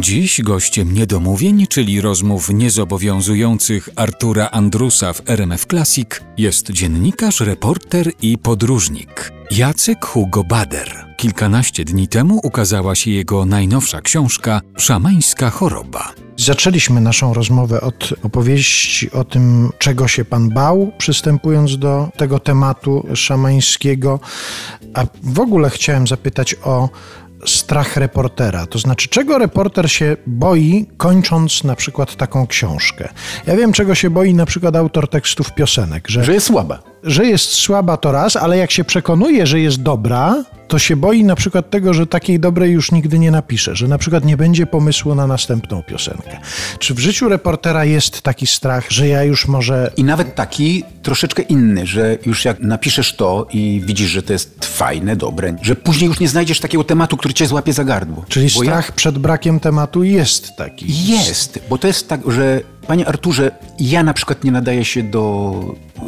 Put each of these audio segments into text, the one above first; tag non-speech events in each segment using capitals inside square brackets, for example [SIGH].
Dziś gościem niedomówień, czyli rozmów niezobowiązujących Artura Andrusa w RMF Classic jest dziennikarz, reporter i podróżnik Jacek Hugo Bader. Kilkanaście dni temu ukazała się jego najnowsza książka Szamańska choroba. Zaczęliśmy naszą rozmowę od opowieści o tym, czego się pan bał, przystępując do tego tematu szamańskiego. A w ogóle chciałem zapytać o strach reportera. To znaczy, czego reporter się boi, kończąc na przykład taką książkę? Ja wiem, czego się boi na przykład autor tekstów piosenek, że, Że jest słaba. Że jest słaba to raz, ale jak się przekonuje, że jest dobra, to się boi na przykład tego, że takiej dobrej już nigdy nie napisze, że na przykład nie będzie pomysłu na następną piosenkę. Czy w życiu reportera jest taki strach, że ja już może I nawet taki troszeczkę inny, że już jak napiszesz to i widzisz, że to jest fajne, dobre, że później już nie znajdziesz takiego tematu, który cię złapie za gardło. Czyli Bo ja- strach przed brakiem tematu jest taki. Jest, bo to jest tak, że panie Arturze, ja na przykład nie nadaję się do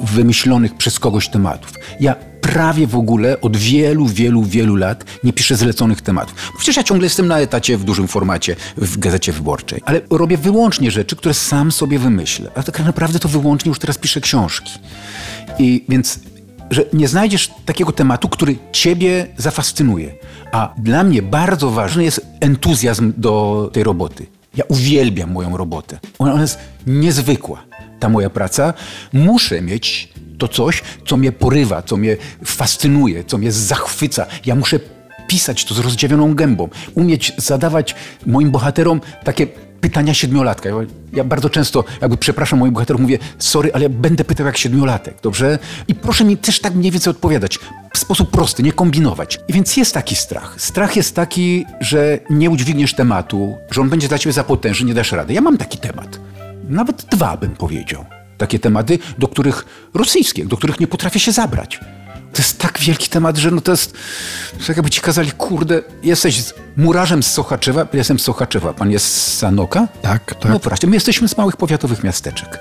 wymyślonych przez kogoś tematów. Ja prawie w ogóle od wielu, wielu, wielu lat nie piszę zleconych tematów. Przecież ja ciągle jestem na etacie w dużym formacie w Gazecie Wyborczej, ale robię wyłącznie rzeczy, które sam sobie wymyślę. A tak naprawdę to wyłącznie już teraz piszę książki. I więc że nie znajdziesz takiego tematu, który ciebie zafascynuje. A dla mnie bardzo ważny jest entuzjazm do tej roboty. Ja uwielbiam moją robotę. Ona jest niezwykła, ta moja praca. Muszę mieć to coś, co mnie porywa, co mnie fascynuje, co mnie zachwyca. Ja muszę pisać to z rozdziawioną gębą, umieć zadawać moim bohaterom takie pytania siedmiolatka. Ja, bardzo często jakby przepraszam moich bohaterów, mówię sorry, ale ja będę pytał jak siedmiolatek, dobrze? I proszę mi też tak mniej więcej odpowiadać w sposób prosty, nie kombinować. I więc jest taki strach. Strach jest taki, że nie udźwigniesz tematu, że on będzie dla ciebie za potężny, nie dasz rady. Ja mam taki temat. Nawet dwa bym powiedział. Takie tematy, do których rosyjskie, do których nie potrafię się zabrać. To jest tak wielki temat, że no to jest, tak jakby ci kazali, kurde, jesteś murarzem z Sochaczewa, jestem z Sochaczewa, pan jest z Sanoka? Tak, tak. No proszę, my jesteśmy z małych powiatowych miasteczek.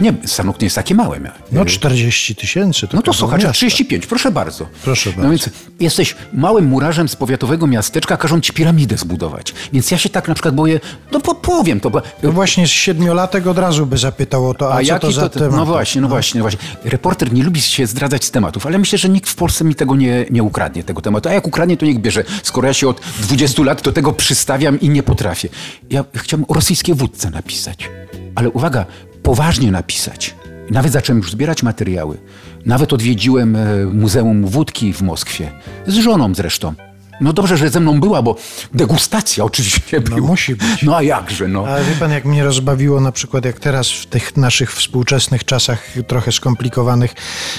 Nie, Sanok nie jest takie małe. No 40 tysięcy. no to kawał Sochaczew miasta. 35, proszę bardzo. Proszę No bardzo. więc jesteś małym murarzem z powiatowego miasteczka, każą ci piramidę zbudować. Więc ja się tak na przykład boję, no po, powiem to, bo No właśnie z siedmiolatek od razu by zapytał o to, a, a co to za to, temat? No właśnie, no właśnie, no właśnie. Reporter nie lubi się zdradzać z tematów, ale myślę, że nikt w Polsce mi tego nie, nie ukradnie, tego tematu. A jak ukradnie, to niech bierze. Skoro ja się od 20 lat do tego przystawiam i nie potrafię. Ja chciałem o rosyjskiej wódce napisać. Ale uwaga, poważnie napisać. Nawet zacząłem już zbierać materiały. Nawet odwiedziłem e, Muzeum Wódki w Moskwie. Z żoną zresztą. No dobrze, że ze mną była, bo degustacja oczywiście była. musi być. No a jakże, no. Ale wie pan, jak mnie rozbawiło na przykład, jak teraz w tych naszych współczesnych czasach trochę skomplikowanych,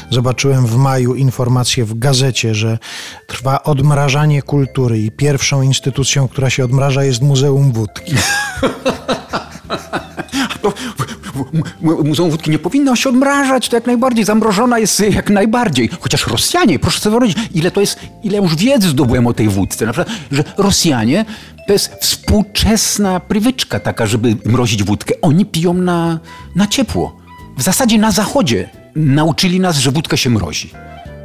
zobaczyłem w maju informację w gazecie, że trwa odmrażanie kultury i pierwszą instytucją, która się odmraża jest Muzeum Wódki. [LAUGHS] No, Muzeum Wódki nie powinno się odmrażać, to jak najbardziej, zamrożona jest jak najbardziej. Chociaż Rosjanie, proszę sobie wyobrazić, ile to jest, ile już wiedzy zdobyłem o tej wódce. Na przykład, że Rosjanie to jest współczesna prywyczka taka, żeby mrozić wódkę. Oni piją na, na ciepło. W zasadzie na zachodzie nauczyli nas, że wódkę się mrozi.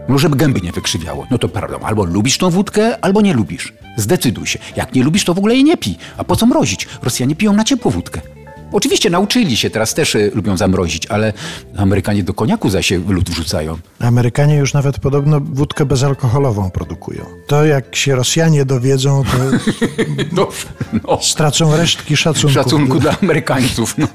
No, żeby gęby nie wykrzywiało. No to prawda, albo lubisz tą wódkę, albo nie lubisz. Zdecyduj się. Jak nie lubisz, to w ogóle jej nie pij. A po co mrozić? Rosjanie piją na ciepło wódkę. Oczywiście nauczyli się, teraz też y, lubią zamrozić, ale Amerykanie do koniaku zaś się lód wrzucają. Amerykanie już nawet podobno wódkę bezalkoholową produkują. To jak się Rosjanie dowiedzą, to [LAUGHS] No, no. stracą resztki szacunku. Szacunku dla Amerykańców. No.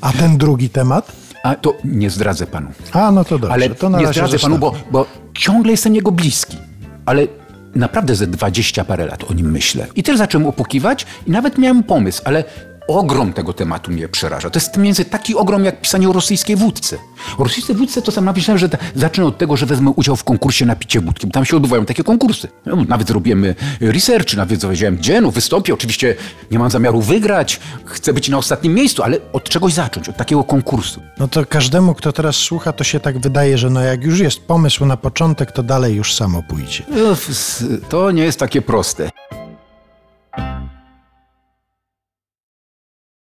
A ten drugi temat? A to nie zdradzę panu. A, no to dobrze. Ale to na nie zdradzę panu, zostawię. bo, bo ciągle jestem jego bliski. Ale naprawdę ze dwadzieścia parę lat o nim myślę. I też zacząłem opukiwać i nawet miałem pomysł, ale ogrom tego tematu mnie przeraża. To jest więcej taki ogrom, jak pisanie o rosyjskiej wódce. O rosyjskiej wódce to sam napisałem, że zacznę od tego, że wezmę udział w konkursie na picie wódki, bo tam się odbywają takie konkursy. No, nawet zrobimy research, nawet powiedziałem gdzie, no wystąpię, oczywiście nie mam zamiaru wygrać, chcę być na ostatnim miejscu, ale od czegoś zacząć, od takiego konkursu. No to każdemu, kto teraz słucha, to się tak wydaje, że no jak już jest pomysł na początek, to dalej już samo pójdzie. To nie jest takie proste.